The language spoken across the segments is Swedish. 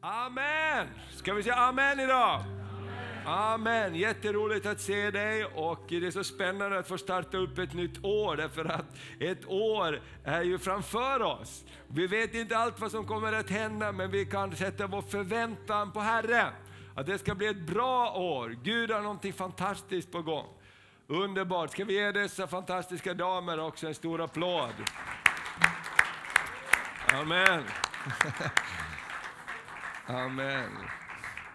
Amen! Ska vi säga amen idag? Amen, jätteroligt att se dig och det är så spännande att få starta upp ett nytt år därför att ett år är ju framför oss. Vi vet inte allt vad som kommer att hända men vi kan sätta vår förväntan på Herren. Att det ska bli ett bra år. Gud har någonting fantastiskt på gång. Underbart, ska vi ge dessa fantastiska damer också en stor applåd? Amen. Amen.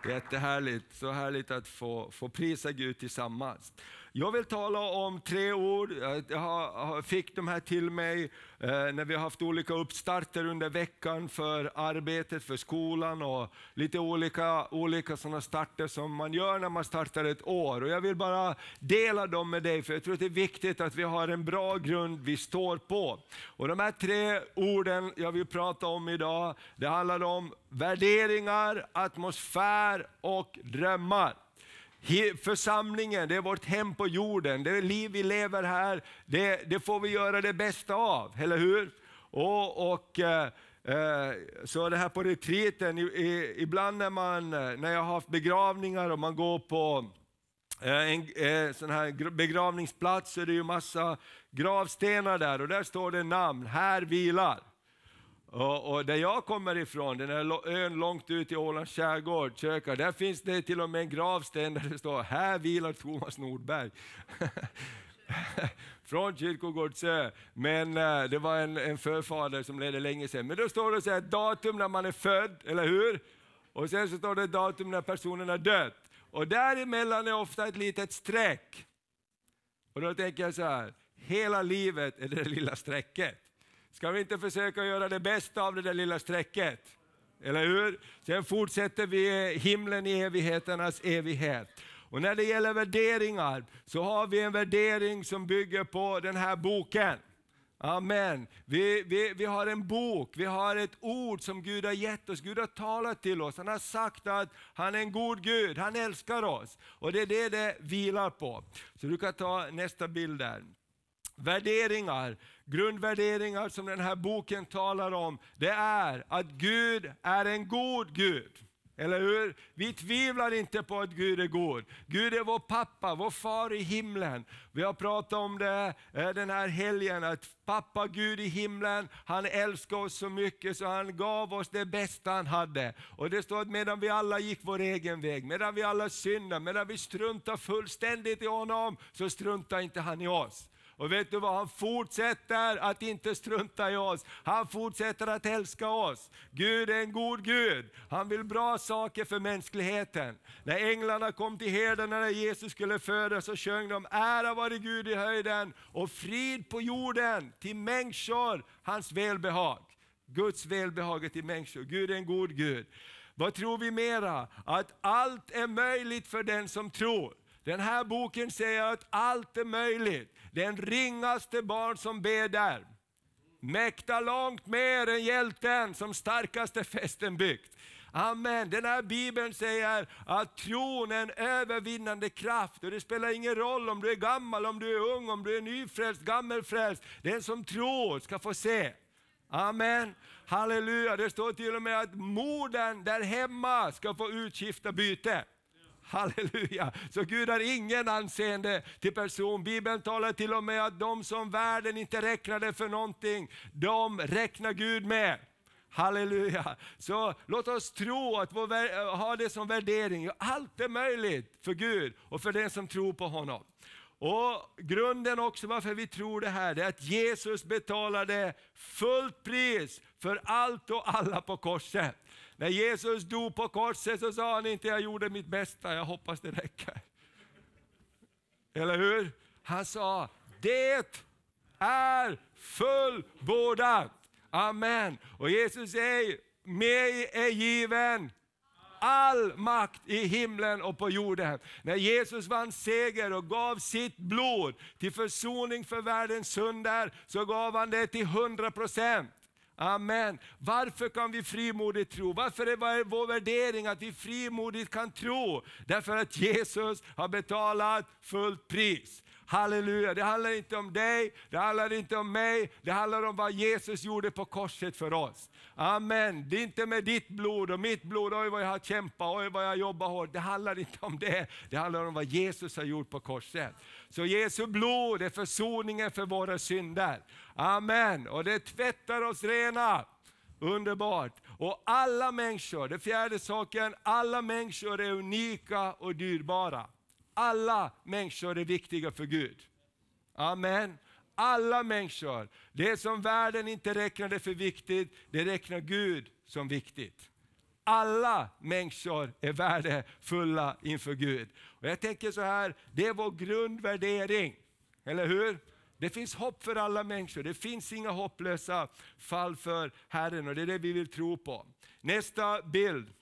Jättehärligt, så härligt att få, få prisa Gud tillsammans. Jag vill tala om tre ord. Jag fick de här till mig eh, när vi har haft olika uppstarter under veckan för arbetet, för skolan och lite olika, olika sådana starter som man gör när man startar ett år. Och jag vill bara dela dem med dig, för jag tror att det är viktigt att vi har en bra grund vi står på. Och De här tre orden jag vill prata om idag, det handlar om värderingar, atmosfär och drömmar. Församlingen, det är vårt hem på jorden, det är liv vi lever här, det, det får vi göra det bästa av, eller hur? Och, och eh, eh så det här på retriten, ibland när, man, när jag har haft begravningar och man går på eh, en eh, sån här begravningsplats så är det ju massa gravstenar där och där står det namn, här vilar. Och, och, där jag kommer ifrån, den här ön långt ut i Ålands skärgård, Köka, där finns det till och med en gravsten där det står ”Här vilar Thomas Nordberg”. Från Kyrkogårdsö. Men äh, det var en, en förfader som levde länge sedan. Men då står det så här, datum när man är född, eller hur? Och sen så står det datum när personen har dött. Och däremellan är ofta ett litet streck. Och då tänker jag så här, hela livet är det, det lilla strecket. Ska vi inte försöka göra det bästa av det där lilla strecket? Eller hur? Sen fortsätter vi himlen i evigheternas evighet. Och när det gäller värderingar så har vi en värdering som bygger på den här boken. Amen. Vi, vi, vi har en bok, vi har ett ord som Gud har gett oss. Gud har talat till oss. Han har sagt att han är en god Gud, han älskar oss. Och det är det det vilar på. Så du kan ta nästa bild där. Värderingar grundvärderingar som den här boken talar om, det är att Gud är en god Gud. Eller hur? Vi tvivlar inte på att Gud är god. Gud är vår pappa, vår far i himlen. Vi har pratat om det eh, den här helgen, att pappa Gud i himlen, han älskar oss så mycket så han gav oss det bästa han hade. Och det står att medan vi alla gick vår egen väg, medan vi alla syndade, medan vi struntade fullständigt i honom, så struntade inte han i oss. Och vet du vad, han fortsätter att inte strunta i oss. Han fortsätter att älska oss. Gud är en god Gud. Han vill bra saker för mänskligheten. När änglarna kom till herdarna när Jesus skulle födas så sjöng de, ära vare Gud i höjden och frid på jorden till människor, hans välbehag. Guds välbehag till människor. Gud är en god Gud. Vad tror vi mera? Att allt är möjligt för den som tror. Den här boken säger att allt är möjligt. Den ringaste barn som ber där mäktar långt mer än hjälten som starkaste festen byggt. Amen. Den här bibeln säger att tron är en övervinnande kraft. Och det spelar ingen roll om du är gammal, om du är ung, om du är nyfrälst, gammelfrälst. Den som tror ska få se. Amen. Halleluja. Det står till och med att modern där hemma ska få utskifta byte. Halleluja! Så Gud har ingen anseende till person. Bibeln talar till och med att de som världen inte räknade för någonting, de räknar Gud med. Halleluja! Så låt oss tro att vår, ha det som värdering. Allt är möjligt för Gud och för den som tror på honom. Och Grunden också varför vi tror det här, det är att Jesus betalade fullt pris för allt och alla på korset. När Jesus dog på korset så sa han inte, jag gjorde mitt bästa, jag hoppas det räcker. Eller hur? Han sa, det är fullbordat. Amen. Och Jesus säger, mig är given all makt i himlen och på jorden. När Jesus vann seger och gav sitt blod till försoning för världens synder, så gav han det till 100 procent. Amen. Varför kan vi frimodigt tro? Varför är vår värdering att vi frimodigt kan tro? Därför att Jesus har betalat fullt pris. Halleluja, det handlar inte om dig, det handlar inte om mig, det handlar om vad Jesus gjorde på korset för oss. Amen. Det är inte med ditt blod och mitt blod, oj vad jag har kämpat, oj vad jag jobbar hårt. Det handlar inte om det, det handlar om vad Jesus har gjort på korset. Så Jesu blod är försoningen för våra synder. Amen. Och det tvättar oss rena. Underbart. Och alla människor, det fjärde saken, alla människor är unika och dyrbara. Alla människor är viktiga för Gud. Amen. Alla människor. Det som världen inte räknade för viktigt, det räknar Gud som viktigt. Alla människor är värdefulla inför Gud. Och jag tänker så här, det är vår grundvärdering. Eller hur? Det finns hopp för alla människor. Det finns inga hopplösa fall för Herren och det är det vi vill tro på. Nästa bild.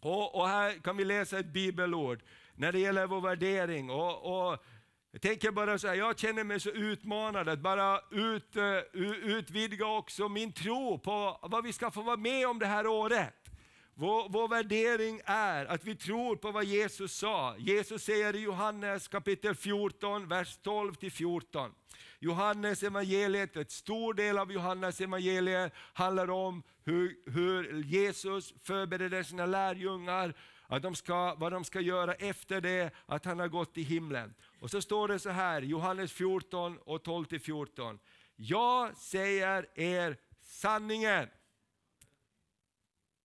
Och, och här kan vi läsa ett bibelord när det gäller vår värdering. Och, och jag tänker bara så här, jag känner mig så utmanad att bara ut, uh, utvidga också min tro på vad vi ska få vara med om det här året. Vår, vår värdering är att vi tror på vad Jesus sa. Jesus säger i Johannes kapitel 14, vers 12-14. Johannes evangeliet, ett stor del av Johannes evangeliet handlar om hur, hur Jesus förbereder sina lärjungar, att de ska, vad de ska göra efter det att han har gått i himlen. Och så står det så här, Johannes 14 och 12-14. Jag säger er sanningen.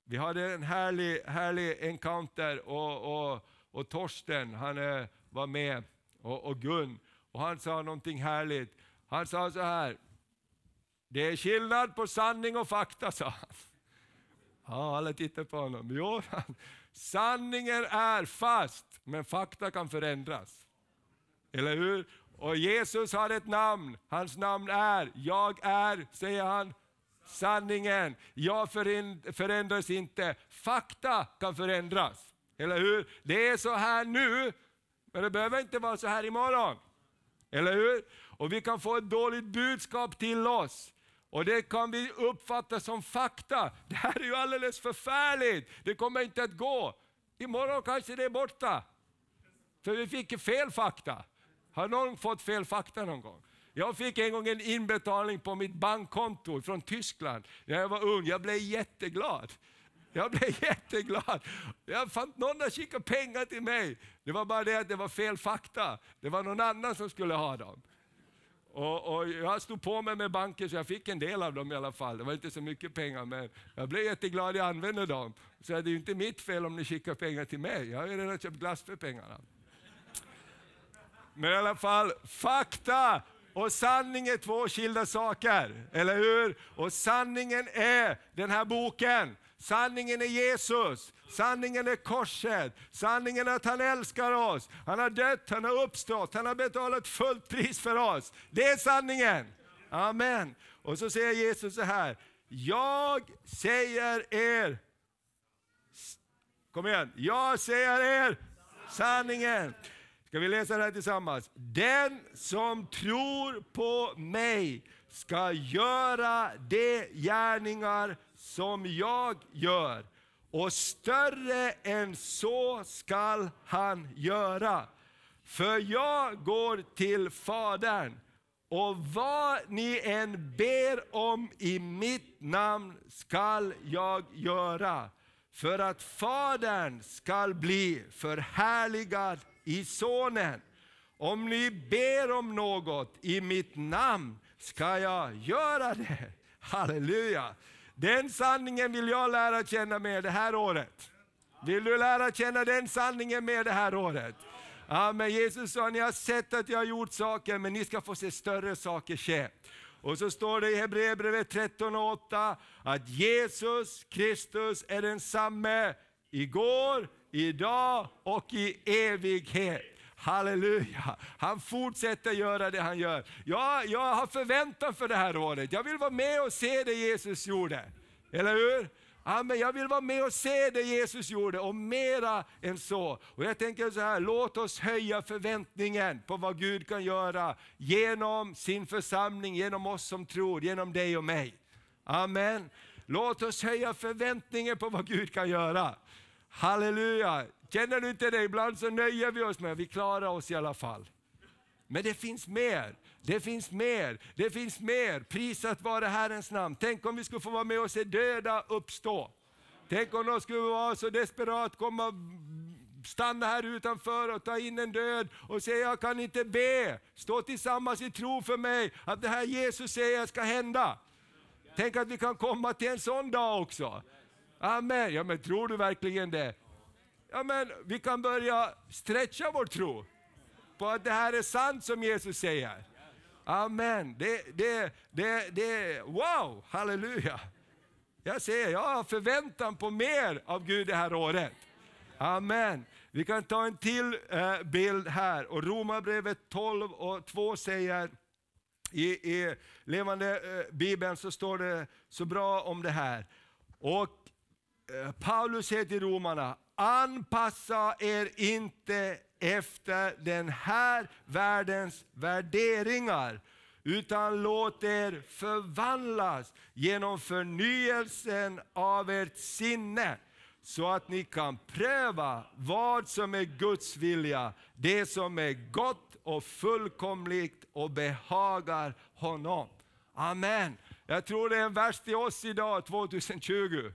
Vi hade en härlig, härlig encounter och, och, och Torsten han eh, var med och, och Gun. Och han sa någonting härligt. Han sa så här, det är skillnad på sanning och fakta, sa han. Ja, alla tittar på honom. Jo, sanningen är fast, men fakta kan förändras. Eller hur? Och Jesus har ett namn, hans namn är, jag är, säger han, sanningen. Jag förändras inte, fakta kan förändras. Eller hur? Det är så här nu, men det behöver inte vara så här imorgon. Eller hur? Och vi kan få ett dåligt budskap till oss. Och det kan vi uppfatta som fakta. Det här är ju alldeles förfärligt, det kommer inte att gå. Imorgon kanske det är borta. För vi fick fel fakta. Har någon fått fel fakta någon gång? Jag fick en gång en inbetalning på mitt bankkonto från Tyskland när jag var ung. Jag blev jätteglad. Jag blev jätteglad. Jag fann någon har skickat pengar till mig. Det var bara det att det var fel fakta. Det var någon annan som skulle ha dem. Och, och, jag stod på mig med banken så jag fick en del av dem i alla fall. Det var inte så mycket pengar men jag blev jätteglad att jag använde dem. Så det är ju inte mitt fel om ni skickar pengar till mig. Jag har ju redan köpt glass för pengarna. Men i alla fall, fakta och sanning är två skilda saker, eller hur? Och sanningen är den här boken. Sanningen är Jesus, sanningen är korset, sanningen är att han älskar oss. Han har dött, han har uppstått, han har betalat fullt pris för oss. Det är sanningen. Amen. Och så säger Jesus så här, jag säger er, kom igen, jag säger er sanningen. Ska vi läsa det här tillsammans? Den som tror på mig ska göra de gärningar som jag gör, och större än så skall han göra. För jag går till Fadern, och vad ni än ber om i mitt namn skall jag göra, för att Fadern skall bli förhärligad i Sonen. Om ni ber om något i mitt namn ska jag göra det. Halleluja! Den sanningen vill jag lära känna mer det här året. Vill du lära känna den sanningen mer det här året? Amen. Jesus sa, ni har sett att jag har gjort saker, men ni ska få se större saker ske. Och så står det i Hebreerbrevet 13.8 att Jesus Kristus är densamme igår, idag och i evighet. Halleluja! Han fortsätter göra det han gör. Jag, jag har förväntan för det här året. Jag vill vara med och se det Jesus gjorde. Eller hur? Amen. Jag vill vara med och se det Jesus gjorde och mera än så. Och jag tänker så här, låt oss höja förväntningen på vad Gud kan göra genom sin församling, genom oss som tror, genom dig och mig. Amen. Låt oss höja förväntningen på vad Gud kan göra. Halleluja! Känner du inte det? Ibland så nöjer vi oss med att vi klarar oss i alla fall. Men det finns mer. Det finns mer. Det finns mer. Prisat vare Herrens namn. Tänk om vi skulle få vara med och se döda uppstå. Tänk om de skulle vara så desperat, komma stanna här utanför och ta in en död och säga, jag kan inte be. Stå tillsammans i tro för mig att det här Jesus säger ska hända. Tänk att vi kan komma till en sån dag också. Amen. Ja, men tror du verkligen det? Ja, men vi kan börja stretcha vår tro på att det här är sant som Jesus säger. Amen. Det, det, det, det, wow, halleluja. Jag säger, jag har förväntan på mer av Gud det här året. Amen. Vi kan ta en till eh, bild här. Och Romarbrevet 12 och 2 säger, i, i levande eh, bibeln så står det så bra om det här. Och eh, Paulus säger till romarna, anpassa er inte efter den här världens värderingar, utan låt er förvandlas genom förnyelsen av ert sinne så att ni kan pröva vad som är Guds vilja, det som är gott och fullkomligt och behagar honom. Amen. Jag tror det är en vers till oss idag, 2020.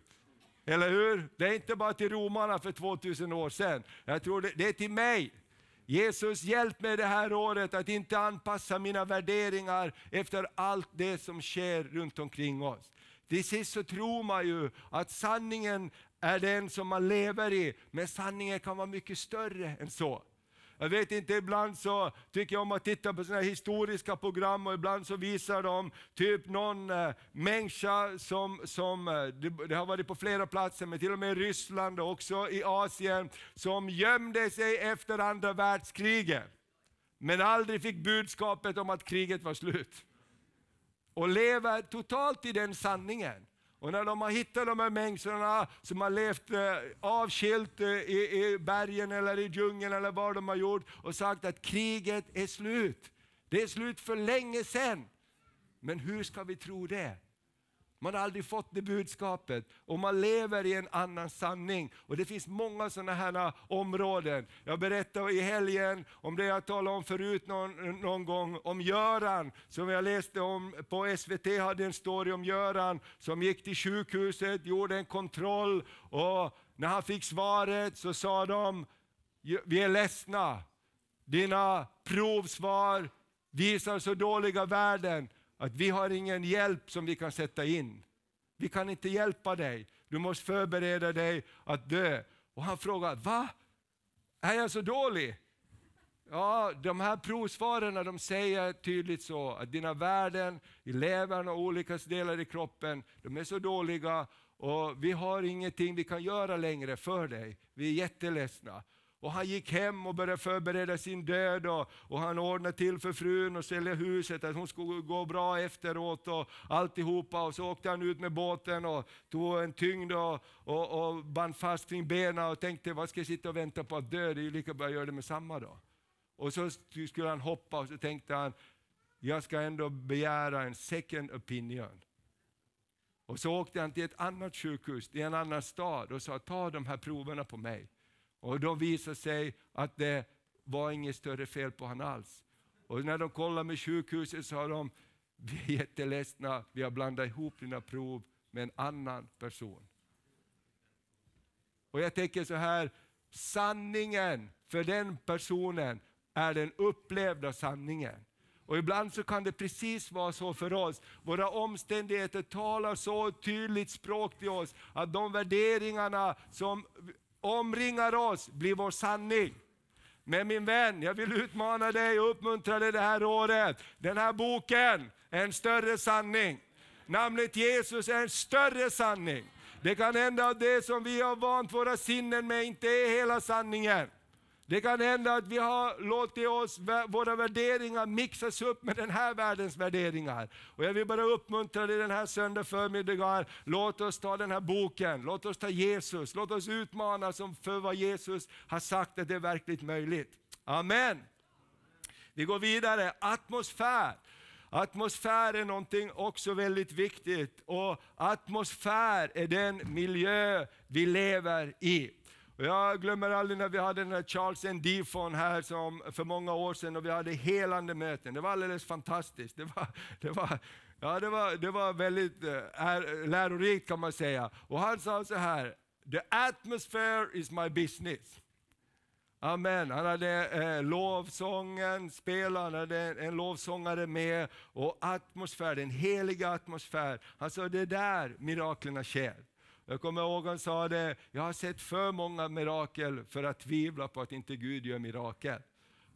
Eller hur? Det är inte bara till romarna för 2000 år sedan. Jag tror det, det är till mig. Jesus, hjälp mig det här året att inte anpassa mina värderingar efter allt det som sker runt omkring oss. Till sist så tror man ju att sanningen är den som man lever i, men sanningen kan vara mycket större än så. Jag vet inte, ibland så tycker jag om att titta på såna historiska program och ibland så visar de typ någon eh, människa som, som eh, det, det, har varit på flera platser, men till och med i Ryssland och också i Asien, som gömde sig efter andra världskriget. Men aldrig fick budskapet om att kriget var slut. Och lever totalt i den sanningen. Och när de har hittat de här människorna som har levt eh, avskilt eh, i, i bergen eller i djungeln eller vad de har gjort och sagt att kriget är slut. Det är slut för länge sedan. Men hur ska vi tro det? Man har aldrig fått det budskapet och man lever i en annan sanning. Och Det finns många sådana här områden. Jag berättade i helgen om det jag talade om förut någon, någon gång, om Göran, som jag läste om på SVT, hade en story om Göran som gick till sjukhuset, gjorde en kontroll och när han fick svaret så sa de, vi är ledsna, dina provsvar visar så dåliga värden att vi har ingen hjälp som vi kan sätta in. Vi kan inte hjälpa dig, du måste förbereda dig att dö. Och han frågar, va? Är jag så dålig? Ja, de här provsvaren de säger tydligt så att dina värden i levern och olika delar i kroppen, de är så dåliga och vi har ingenting vi kan göra längre för dig. Vi är jätteledsna. Och han gick hem och började förbereda sin död och, och han ordnade till för frun och sälja huset, att hon skulle gå bra efteråt och alltihopa. Och så åkte han ut med båten och tog en tyngd och, och, och band fast kring benen och tänkte, vad ska jag sitta och vänta på att dö? Det är ju lika bra att göra det med samma då. Och så skulle han hoppa och så tänkte han, jag ska ändå begära en second opinion. Och så åkte han till ett annat sjukhus i en annan stad och sa, ta de här proverna på mig. Och då visade sig att det var inget större fel på honom alls. Och när de kollade med sjukhuset sa de, vi är jätteledsna, vi har blandat ihop dina prov med en annan person. Och jag tänker så här, sanningen för den personen är den upplevda sanningen. Och ibland så kan det precis vara så för oss. Våra omständigheter talar så tydligt språk till oss att de värderingarna som omringar oss blir vår sanning. Men min vän, jag vill utmana dig och uppmuntra dig det här året. Den här boken är en större sanning. Namnet Jesus är en större sanning. Det kan hända att det som vi har vant våra sinnen med inte är hela sanningen. Det kan hända att vi har låtit oss, våra värderingar mixas upp med den här världens värderingar. Och jag vill bara uppmuntra dig den här söndag förmiddagen. Låt oss ta den här boken, låt oss ta Jesus, låt oss utmana som för vad Jesus har sagt att det är verkligt möjligt. Amen. Vi går vidare, atmosfär. Atmosfär är någonting också väldigt viktigt och atmosfär är den miljö vi lever i. Och jag glömmer aldrig när vi hade den här Charles N. Difon här som, för många år sedan och vi hade helande möten. Det var alldeles fantastiskt. Det var, det var, ja, det var, det var väldigt eh, är, lärorikt kan man säga. Och han sa så här, the atmosphere is my business. Amen. Han hade eh, lovsången spelad, han hade en, en lovsångare med och atmosfär, den heliga atmosfär. Han sa det är där miraklerna sker. Jag kommer ihåg han sa det, jag har sett för många mirakel för att tvivla på att inte Gud gör mirakel.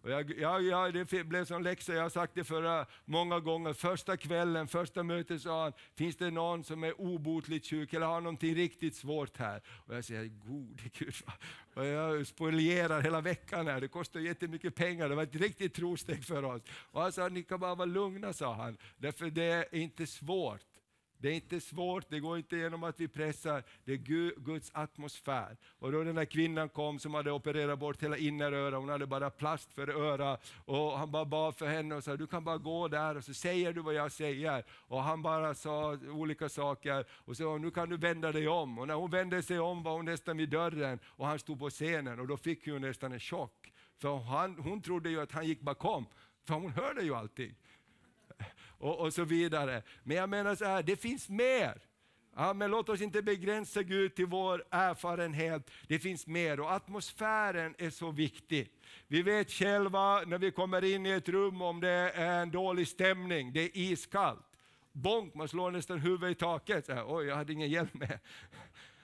Och jag, jag, jag, det blev som läxa, jag har sagt det förra många gånger. Första kvällen, första mötet sa han, finns det någon som är obotligt sjuk eller har någonting riktigt svårt här? Och jag säger, gode Gud. Och jag spolierar hela veckan här, det kostar jättemycket pengar, det var ett riktigt trosteg för oss. Och han sa, ni kan bara vara lugna, sa han, därför det är inte svårt. Det är inte svårt, det går inte genom att vi pressar, det är Guds atmosfär. Och då den här kvinnan kom som hade opererat bort hela innerörat, hon hade bara plast för örat. Och han bara bad för henne och sa, du kan bara gå där och så säger du vad jag säger. Och han bara sa olika saker och sa, nu kan du vända dig om. Och när hon vände sig om var hon nästan vid dörren och han stod på scenen och då fick hon nästan en chock. För han, hon trodde ju att han gick bakom, för hon hörde ju allting och, och så vidare. Men jag menar så här, det finns mer. Ja, men låt oss inte begränsa Gud till vår erfarenhet. Det finns mer och atmosfären är så viktig. Vi vet själva när vi kommer in i ett rum om det är en dålig stämning, det är iskallt. Bonk, man slår nästan huvudet i taket. Så här, Oj, jag hade ingen hjälm med.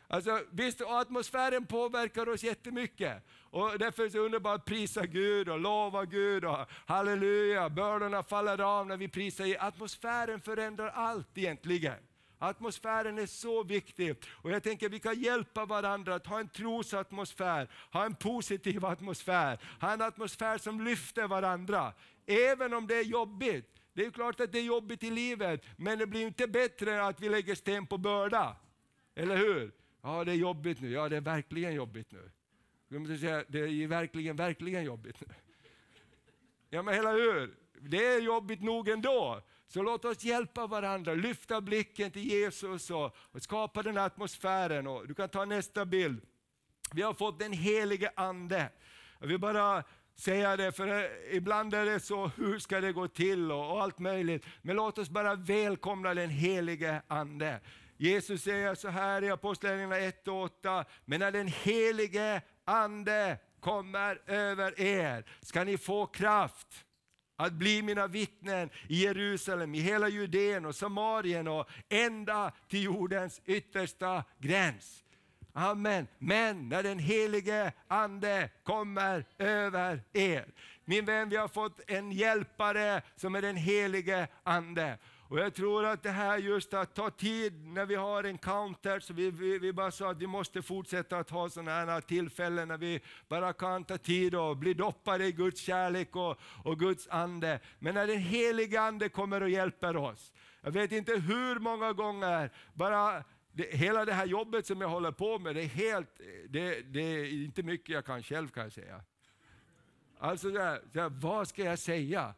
Alltså, visst, atmosfären påverkar oss jättemycket. Och därför är det underbart att prisa Gud och lova Gud och halleluja, bördorna faller av när vi prisar. Atmosfären förändrar allt egentligen. Atmosfären är så viktig. Och jag tänker att vi kan hjälpa varandra att ha en trosatmosfär, ha en positiv atmosfär, ha en atmosfär som lyfter varandra. Även om det är jobbigt. Det är klart att det är jobbigt i livet, men det blir inte bättre att vi lägger sten på börda. Eller hur? Ja, det är jobbigt nu. Ja, det är verkligen jobbigt nu. Måste säga, det är verkligen, verkligen jobbigt nu. Ja, men hela hur? Det är jobbigt nog ändå. Så låt oss hjälpa varandra, lyfta blicken till Jesus och, och skapa den atmosfären. Och du kan ta nästa bild. Vi har fått den helige Ande. Jag vill bara säga det, för eh, ibland är det så, hur ska det gå till och, och allt möjligt. Men låt oss bara välkomna den helige Ande. Jesus säger så här i Apostlagärningarna 1 och 8, men när den helige Ande kommer över er ska ni få kraft att bli mina vittnen i Jerusalem, i hela Judeen och Samarien och ända till jordens yttersta gräns. Amen. Men när den helige Ande kommer över er. Min vän, vi har fått en hjälpare som är den helige Ande. Och jag tror att det här just att ta tid när vi har en counter, så vi, vi, vi bara sa att vi måste fortsätta att ha sådana här tillfällen när vi bara kan ta tid och bli doppade i Guds kärlek och, och Guds ande. Men när den heliga Ande kommer och hjälper oss. Jag vet inte hur många gånger, bara det, hela det här jobbet som jag håller på med, det är, helt, det, det är inte mycket jag kan själv kan jag säga. Alltså, där, där, vad ska jag säga?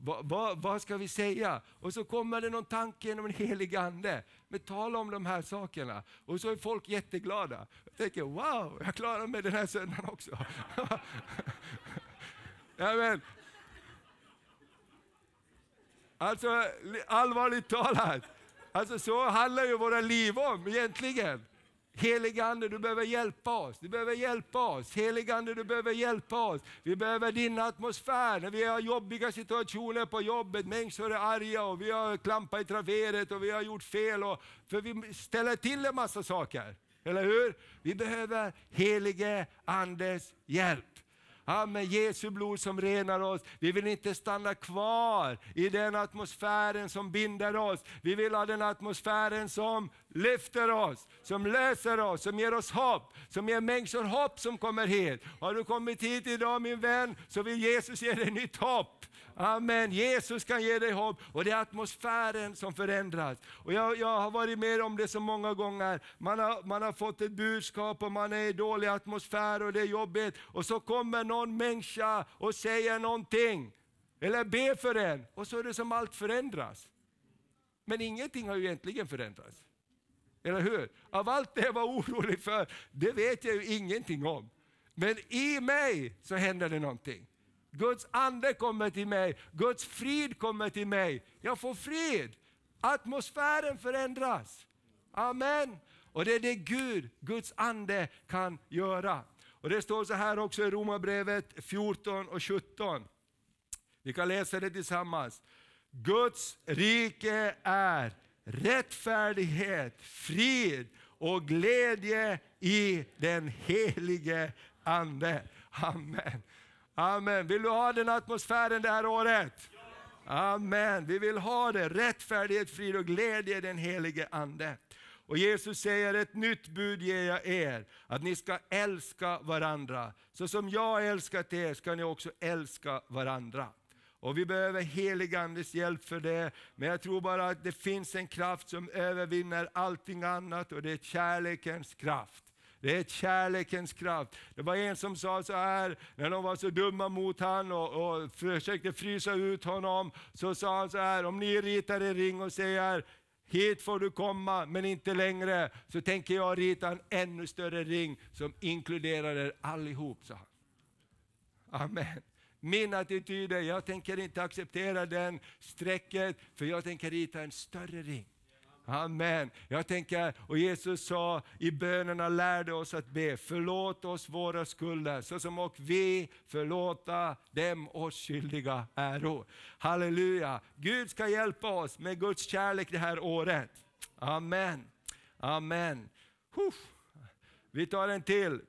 Vad, va, vad, ska vi säga? Och så kommer det någon tanke genom en helig ande. Men tala om de här sakerna. Och så är folk jätteglada. Jag tänker, wow, jag klarar mig den här söndagen också. ja, men, alltså allvarligt talat, alltså, så handlar ju våra liv om egentligen. Helige Ande, du behöver hjälpa oss. Du behöver hjälpa oss. Helige Ande, du behöver hjälpa oss. Vi behöver din atmosfär när vi har jobbiga situationer på jobbet. Människor är arga och vi har klampat i traveret och vi har gjort fel. Och, för vi ställer till en massa saker. Eller hur? Vi behöver helige Andes hjälp. Amen, Jesu blod som renar oss. Vi vill inte stanna kvar i den atmosfären som binder oss. Vi vill ha den atmosfären som lyfter oss, som löser oss, som ger oss hopp, som ger människor hopp som kommer hit. Har du kommit hit idag min vän, så vill Jesus ge dig nytt hopp. Amen. Jesus kan ge dig hopp och det är atmosfären som förändras. Och jag, jag har varit med om det så många gånger. Man har, man har fått ett budskap och man är i dålig atmosfär och det är jobbigt. Och så kommer någon människa och säger någonting, eller ber för en, och så är det som allt förändras. Men ingenting har ju egentligen förändrats. Eller hur? Av allt det jag var orolig för, det vet jag ju ingenting om. Men i mig så händer det någonting. Guds ande kommer till mig, Guds frid kommer till mig. Jag får frid. Atmosfären förändras. Amen. Och det är det Gud, Guds ande kan göra. Och Det står så här också i Romarbrevet 14 och 17. Vi kan läsa det tillsammans. Guds rike är rättfärdighet, frid och glädje i den helige Ande. Amen. Amen. Vill du ha den atmosfären det här året? Amen. Vi vill ha det. Rättfärdighet, frid och glädje i den helige Ande. Och Jesus säger, ett nytt bud ger jag er, att ni ska älska varandra. Så som jag älskat er ska ni också älska varandra. Och Vi behöver heligandes hjälp för det, men jag tror bara att det finns en kraft som övervinner allting annat och det är kärlekens kraft. Det är kärlekens kraft. Det var en som sa så här, när de var så dumma mot honom och, och försökte frysa ut honom, så sa han så här, om ni ritar en ring och säger hit får du komma, men inte längre, så tänker jag rita en ännu större ring som inkluderar er allihop, sa han. Amen. Min attityd är, jag tänker inte acceptera den strecket, för jag tänker rita en större ring. Amen. Jag tänker, och Jesus sa i bönerna lärde oss att be, förlåt oss våra skulder, så som och vi förlåta dem oss skyldiga äro. Halleluja. Gud ska hjälpa oss med Guds kärlek det här året. Amen. Amen. Huff. Vi tar en till.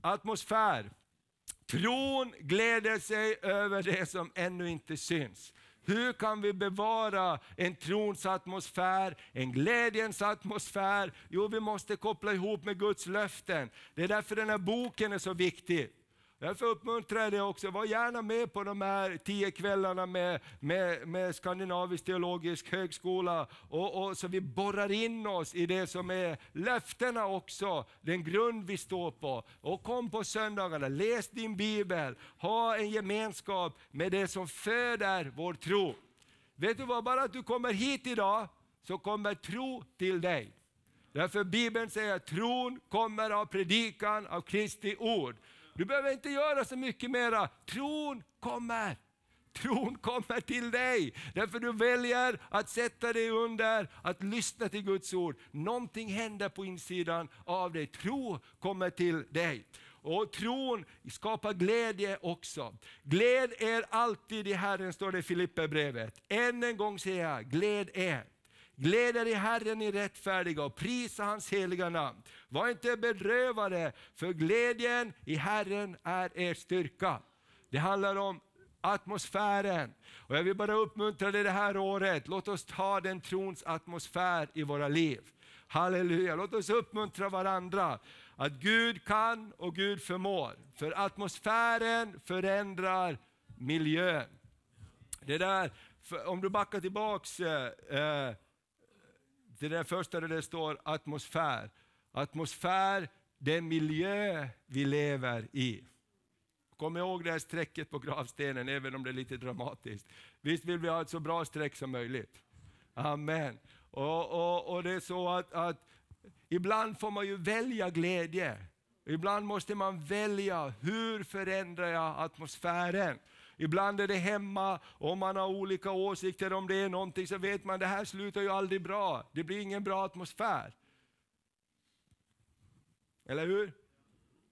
Atmosfär. Tron gläder sig över det som ännu inte syns. Hur kan vi bevara en trons atmosfär, en glädjens atmosfär? Jo, vi måste koppla ihop med Guds löften. Det är därför den här boken är så viktig. Därför uppmuntrar jag dig också, var gärna med på de här tio kvällarna med, med, med Skandinavisk teologisk högskola, och, och, så vi borrar in oss i det som är löftena också, den grund vi står på. Och kom på söndagarna, läs din bibel, ha en gemenskap med det som föder vår tro. Vet du vad, bara att du kommer hit idag, så kommer tro till dig. Därför Bibeln säger att tron kommer av predikan av Kristi ord. Du behöver inte göra så mycket mera. Tron kommer. Tron kommer till dig, därför du väljer att sätta dig under, att lyssna till Guds ord. Någonting händer på insidan av dig. Tro kommer till dig. Och tron skapar glädje också. Gläd er alltid i Herren, står det i Filipperbrevet. Än en gång säger jag, gläd er. Gläd er i Herren, i rättfärdiga, och prisa hans heliga namn. Var inte bedrövade, för glädjen i Herren är er styrka. Det handlar om atmosfären. Och jag vill bara uppmuntra dig det här året, låt oss ta den trons atmosfär i våra liv. Halleluja, låt oss uppmuntra varandra. Att Gud kan och Gud förmår. För atmosfären förändrar miljön. Det där, om du backar tillbaks eh, eh till det första där det står atmosfär. Atmosfär, det är miljö vi lever i. Kom ihåg det här strecket på gravstenen, även om det är lite dramatiskt. Visst vill vi ha ett så bra streck som möjligt? Amen. Och, och, och det är så att, att ibland får man ju välja glädje. Ibland måste man välja, hur förändrar jag atmosfären? Ibland är det hemma, och om man har olika åsikter om det är någonting så vet man att det här slutar ju aldrig bra. Det blir ingen bra atmosfär. Eller hur?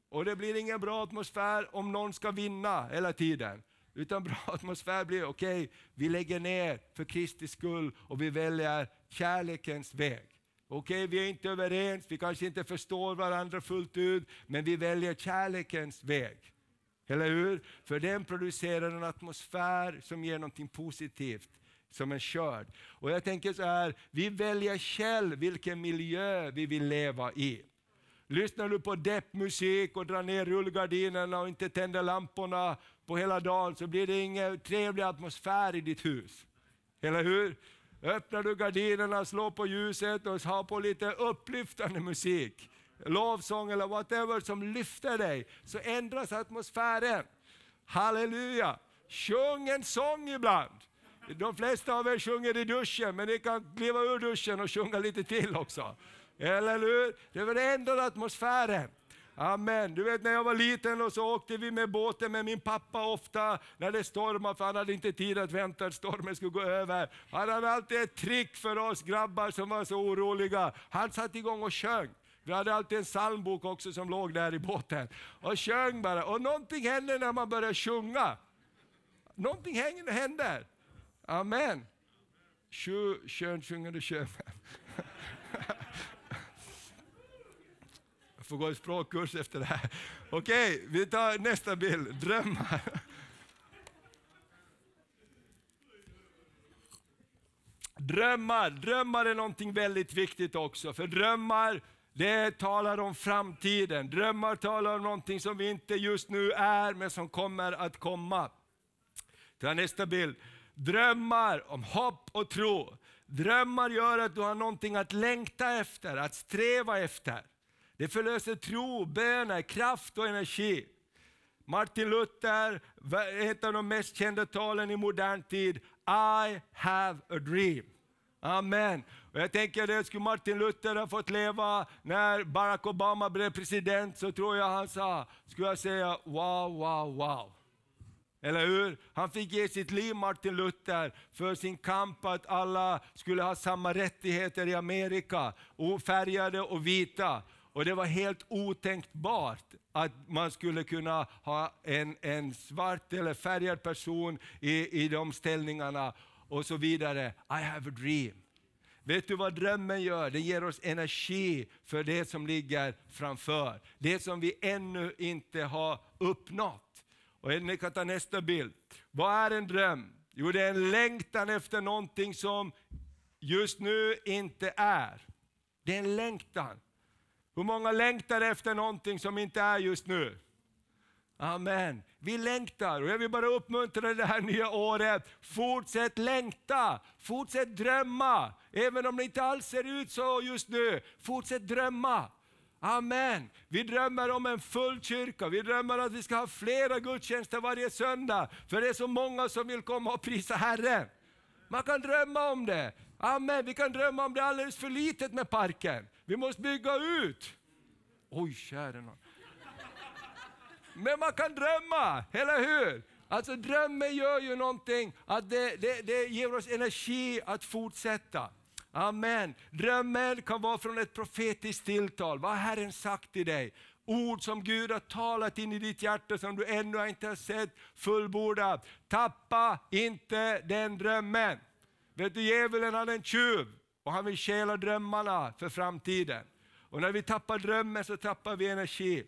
Och det blir ingen bra atmosfär om någon ska vinna hela tiden. Utan bra atmosfär blir, okej, okay, vi lägger ner för Kristi skull och vi väljer kärlekens väg. Okej, okay, vi är inte överens, vi kanske inte förstår varandra fullt ut, men vi väljer kärlekens väg. Eller hur? För den producerar en atmosfär som ger någonting positivt, som en skörd. Och jag tänker så här, vi väljer själv vilken miljö vi vill leva i. Lyssnar du på deppmusik och drar ner rullgardinerna och inte tänder lamporna på hela dagen så blir det ingen trevlig atmosfär i ditt hus. Eller hur? Öppnar du gardinerna, slår på ljuset och har på lite upplyftande musik lovsång eller whatever som lyfter dig, så ändras atmosfären. Halleluja! Sjung en sång ibland. De flesta av er sjunger i duschen, men ni kan kliva ur duschen och sjunga lite till också. Eller hur? Det ändrar atmosfären. Amen. Du vet när jag var liten och så åkte vi med båten med min pappa ofta när det stormade, för han hade inte tid att vänta att stormen skulle gå över. Han hade alltid ett trick för oss grabbar som var så oroliga. Han satte igång och sjöng. Vi hade alltid en psalmbok också som låg där i båten. Och sjöng bara. Och någonting händer när man börjar sjunga. Någonting händer. Amen. Könsjungande sjömän. Jag får gå en språkkurs efter det här. Okej, vi tar nästa bild. Drömmar. Drömmar, drömmar är någonting väldigt viktigt också. För drömmar, det talar om framtiden. Drömmar talar om någonting som vi inte just nu är, men som kommer att komma. Ta nästa bild. Drömmar om hopp och tro. Drömmar gör att du har någonting att längta efter, att sträva efter. Det förlöser tro, böner, kraft och energi. Martin Luther, ett av de mest kända talen i modern tid, I have a dream. Amen. Och jag tänker att skulle Martin Luther ha fått leva när Barack Obama blev president, så tror jag han sa, skulle jag säga wow, wow, wow. Eller hur? Han fick ge sitt liv, Martin Luther, för sin kamp att alla skulle ha samma rättigheter i Amerika, ofärgade och vita. Och det var helt otänkbart att man skulle kunna ha en, en svart eller färgad person i, i de ställningarna och så vidare. I have a dream. Vet du vad drömmen gör? Den ger oss energi för det som ligger framför. Det som vi ännu inte har uppnått. Och ni kan ta nästa bild. Vad är en dröm? Jo, det är en längtan efter någonting som just nu inte är. Det är en längtan. Hur många längtar efter någonting som inte är just nu? Amen. Vi längtar och jag vill bara uppmuntra det här nya året. Fortsätt längta, fortsätt drömma. Även om det inte alls ser ut så just nu, fortsätt drömma. Amen. Vi drömmer om en full kyrka, vi drömmer att vi ska ha flera gudstjänster varje söndag. För det är så många som vill komma och prisa Herren. Man kan drömma om det. Amen. Vi kan drömma om det alldeles för litet med parken. Vi måste bygga ut. Oj, kära någon. Men man kan drömma, eller hur? Alltså drömmen gör ju någonting, att det, det, det ger oss energi att fortsätta. Amen. Drömmen kan vara från ett profetiskt tilltal. Vad har Herren sagt till dig? Ord som Gud har talat in i ditt hjärta som du ännu inte har sett fullbordat. Tappa inte den drömmen. Vet du, djävulen är en tjuv och han vill stjäla drömmarna för framtiden. Och när vi tappar drömmen så tappar vi energi.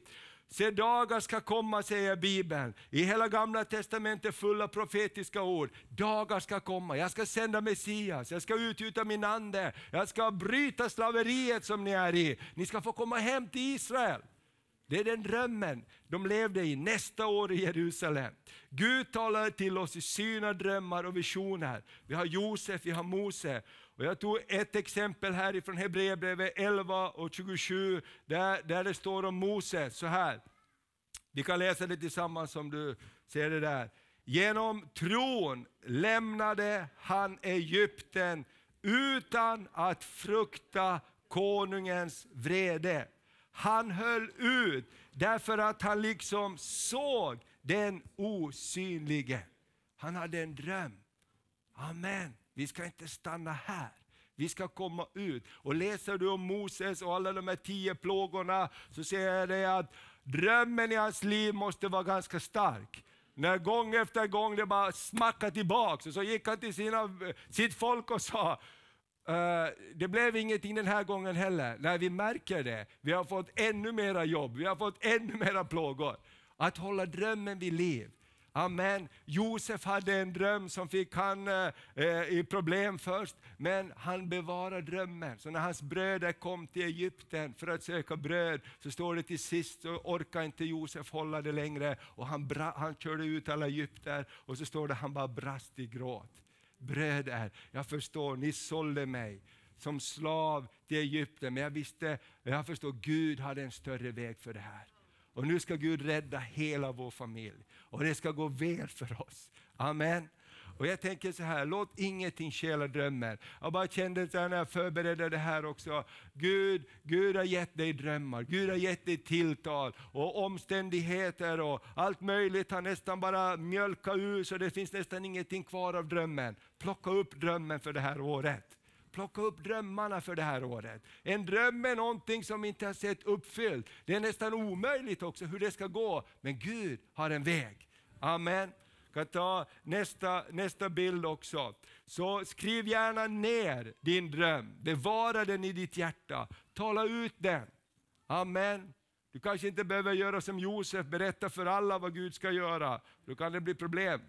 Se dagar ska komma, säger Bibeln. I hela gamla testamentet fulla profetiska ord. Dagar ska komma, jag ska sända Messias, jag ska utgjuta min ande, jag ska bryta slaveriet som ni är i. Ni ska få komma hem till Israel. Det är den drömmen de levde i nästa år i Jerusalem. Gud talade till oss i syner, drömmar och visioner. Vi har Josef, vi har Mose. Och jag tog ett exempel här ifrån Hebreerbrevet 11 och 27, där, där det står om Mose så här. Vi kan läsa det tillsammans om du ser det där. Genom tron lämnade han Egypten utan att frukta konungens vrede. Han höll ut därför att han liksom såg den osynlige. Han hade en dröm. Amen. Vi ska inte stanna här. Vi ska komma ut. Och läser du om Moses och alla de här tio plågorna så ser jag det att drömmen i hans liv måste vara ganska stark. När gång efter gång det bara smackade tillbaks och så gick han till sina, sitt folk och sa Uh, det blev ingenting den här gången heller. Nej, vi märker det. Vi har fått ännu mera jobb, vi har fått ännu mera plågor. Att hålla drömmen vid liv. Amen. Josef hade en dröm som fick han eh, i problem först, men han bevarade drömmen. Så när hans bröder kom till Egypten för att söka bröd, så står det till sist så orkar inte Josef hålla det längre och han, han körde ut alla egypter och så står det han bara brast i gråt. Bröder, jag förstår, ni sålde mig som slav till Egypten, men jag visste, jag förstår, Gud hade en större väg för det här. Och nu ska Gud rädda hela vår familj. Och det ska gå väl för oss. Amen. Och jag tänker så här, låt ingenting stjäla drömmen. Jag bara kände så här när jag förberedde det här också, Gud, Gud har gett dig drömmar, Gud har gett dig tilltal och omständigheter och allt möjligt har nästan bara mjölkat ur så det finns nästan ingenting kvar av drömmen. Plocka upp drömmen för det här året plocka upp drömmarna för det här året. En dröm är någonting som inte har sett uppfyllt. Det är nästan omöjligt också hur det ska gå, men Gud har en väg. Amen. Jag kan ta nästa, nästa bild också. Så skriv gärna ner din dröm, bevara den i ditt hjärta, tala ut den. Amen. Du kanske inte behöver göra som Josef, berätta för alla vad Gud ska göra, då kan det bli problem.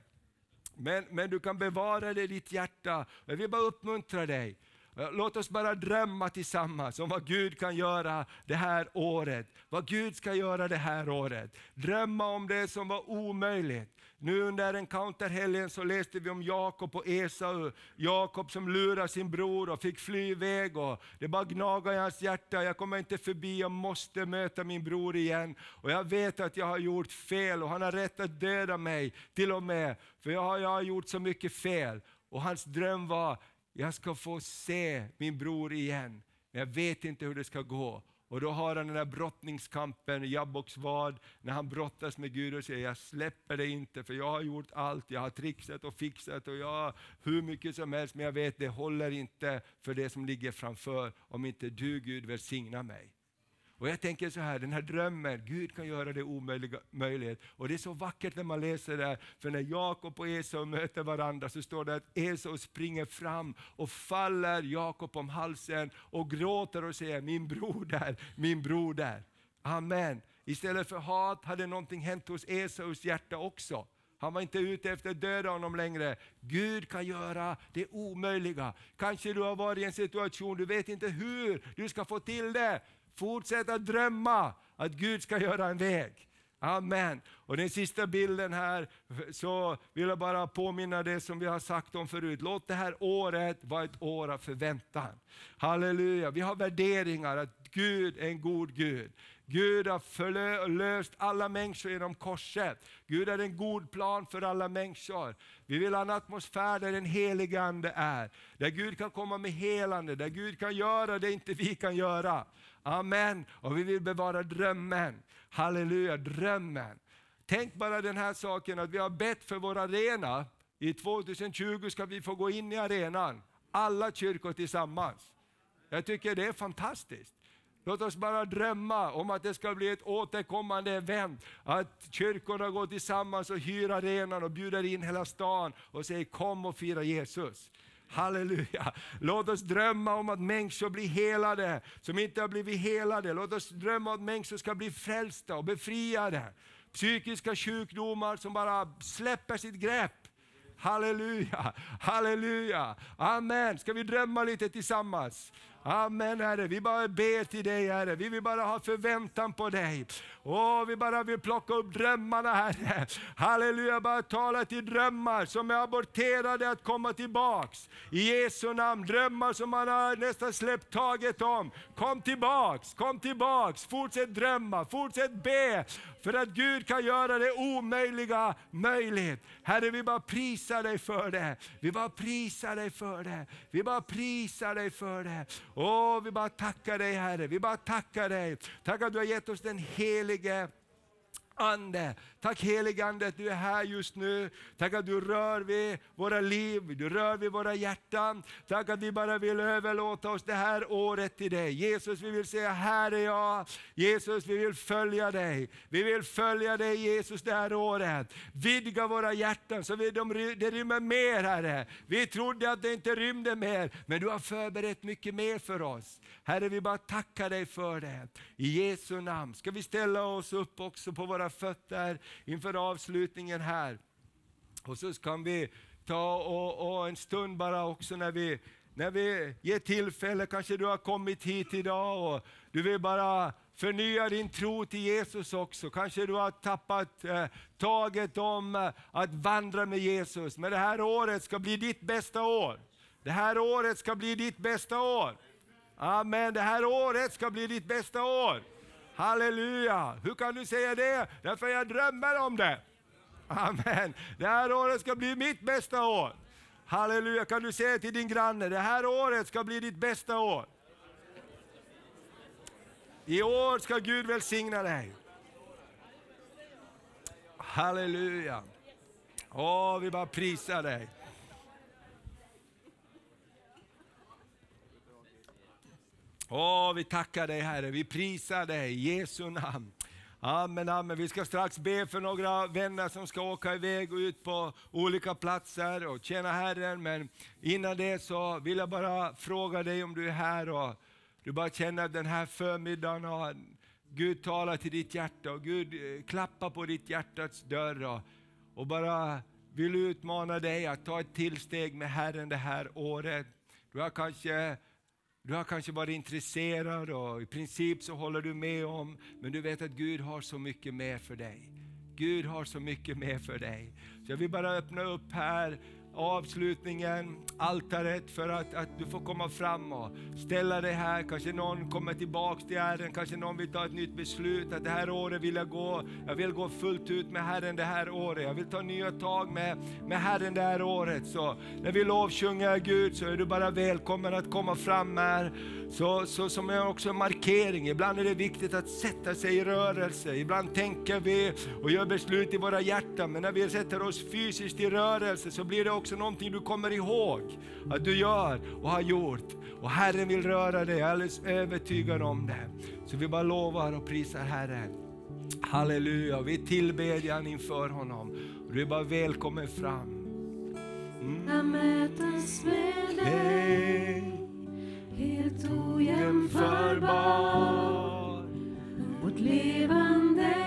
Men, men du kan bevara det i ditt hjärta. Jag vill bara uppmuntra dig. Eh, låt oss bara drömma tillsammans om vad Gud kan göra det här året. Vad Gud ska göra det här året. Drömma om det som var omöjligt. Nu under encounterhelgen så läste vi om Jakob och Esau. Jakob som lurade sin bror och fick fly iväg. Och det bara gnagade i hans hjärta. Jag kommer inte förbi, jag måste möta min bror igen. Och jag vet att jag har gjort fel och han har rätt att döda mig till och med. För jag har, jag har gjort så mycket fel. Och hans dröm var, jag ska få se min bror igen, men jag vet inte hur det ska gå. Och då har han den där brottningskampen, Jabboks vad, när han brottas med Gud och säger, jag släpper det inte, för jag har gjort allt, jag har trixat och fixat och jag har hur mycket som helst, men jag vet det håller inte för det som ligger framför, om inte du Gud välsignar mig. Och jag tänker så här, den här drömmen, Gud kan göra det omöjliga möjligt. Och det är så vackert när man läser det, för när Jakob och Esau möter varandra så står det att Esau springer fram och faller Jakob om halsen och gråter och säger, min broder, min broder. Amen. Istället för hat hade någonting hänt hos Esaus hjärta också. Han var inte ute efter att döda honom längre. Gud kan göra det omöjliga. Kanske du har varit i en situation, du vet inte hur du ska få till det. Fortsätt att drömma att Gud ska göra en väg. Amen. Och den sista bilden här, så vill jag bara påminna det som vi har sagt om förut. Låt det här året vara ett år av förväntan. Halleluja. Vi har värderingar att Gud är en god Gud. Gud har förlöst alla människor genom korset. Gud har en god plan för alla människor. Vi vill ha en atmosfär där den helige Ande är. Där Gud kan komma med helande, där Gud kan göra det inte vi kan göra. Amen. Och vi vill bevara drömmen. Halleluja, drömmen. Tänk bara den här saken att vi har bett för vår arena. I 2020 ska vi få gå in i arenan, alla kyrkor tillsammans. Jag tycker det är fantastiskt. Låt oss bara drömma om att det ska bli ett återkommande event. Att kyrkorna går tillsammans och hyr arenan och bjuder in hela stan och säger kom och fira Jesus. Halleluja! Låt oss drömma om att människor blir helade som inte har blivit helade. Låt oss drömma om att människor ska bli frälsta och befriade. Psykiska sjukdomar som bara släpper sitt grepp. Halleluja, halleluja, amen. Ska vi drömma lite tillsammans? Amen Herre, vi bara ber till dig Herre. Vi vill bara ha förväntan på dig. Åh, vi bara vill plocka upp drömmarna Herre. Halleluja, bara tala till drömmar som är aborterade att komma tillbaks. I Jesu namn, drömmar som man har nästan släppt taget om. Kom tillbaks, kom tillbaks, fortsätt drömma, fortsätt be. För att Gud kan göra det omöjliga möjligt. Herre, vi bara prisar dig för det. Vi bara prisar dig för det. Vi bara prisar dig för det. Åh, vi bara tackar dig Herre, vi bara tackar dig. Tack att du har gett oss den helige Ande. Tack helige Ande att du är här just nu. Tack att du rör vid våra liv, du rör vid våra hjärtan. Tack att vi bara vill överlåta oss det här året till dig. Jesus, vi vill säga, här är jag. Jesus, vi vill följa dig. Vi vill följa dig Jesus det här året. Vidga våra hjärtan så vi, de, det rymmer mer Herre. Vi trodde att det inte rymde mer, men du har förberett mycket mer för oss. Herre, vi bara tackar dig för det. I Jesu namn ska vi ställa oss upp också på våra fötter inför avslutningen här. Och så kan vi ta och, och en stund bara också när vi, när vi ger tillfälle, kanske du har kommit hit idag och du vill bara förnya din tro till Jesus också. Kanske du har tappat eh, taget om eh, att vandra med Jesus. Men det här året ska bli ditt bästa år. Det här året ska bli ditt bästa år. Amen, det här året ska bli ditt bästa år. Halleluja! Hur kan du säga det? Därför jag drömmer om det. Amen. Det här året ska bli mitt bästa år. Halleluja, kan du säga till din granne, det här året ska bli ditt bästa år. I år ska Gud välsigna dig. Halleluja. Åh, vi bara prisar dig. Åh, vi tackar dig Herre, vi prisar dig i Jesu namn. Amen, amen. Vi ska strax be för några vänner som ska åka iväg och ut på olika platser och tjäna Herren. Men innan det så vill jag bara fråga dig om du är här och du bara känner att den här förmiddagen har Gud talar till ditt hjärta och Gud eh, klappar på ditt hjärtats dörr och, och bara vill utmana dig att ta ett tillsteg med Herren det här året. Du har kanske du har kanske varit intresserad och i princip så håller du med om, men du vet att Gud har så mycket mer för dig. Gud har så mycket mer för dig. Så jag vill bara öppna upp här avslutningen, altaret för att, att du får komma fram och ställa dig här. Kanske någon kommer tillbaks till Herren, kanske någon vill ta ett nytt beslut att det här året vill jag gå, jag vill gå fullt ut med Herren det här året. Jag vill ta nya tag med, med Herren det här året. Så när vi lovsjunger Gud så är du bara välkommen att komma fram här. Så, så som är också en markering, ibland är det viktigt att sätta sig i rörelse. Ibland tänker vi och gör beslut i våra hjärtan, men när vi sätter oss fysiskt i rörelse så blir det också någonting du kommer ihåg att du gör och har gjort. Och Herren vill röra dig, jag är alldeles övertygad om det. Så vi bara lovar och prisar Herren. Halleluja, vi tillbedjan inför honom. Du är bara välkommen fram. Mm. mötas med dig helt ojämförbar, vårt levande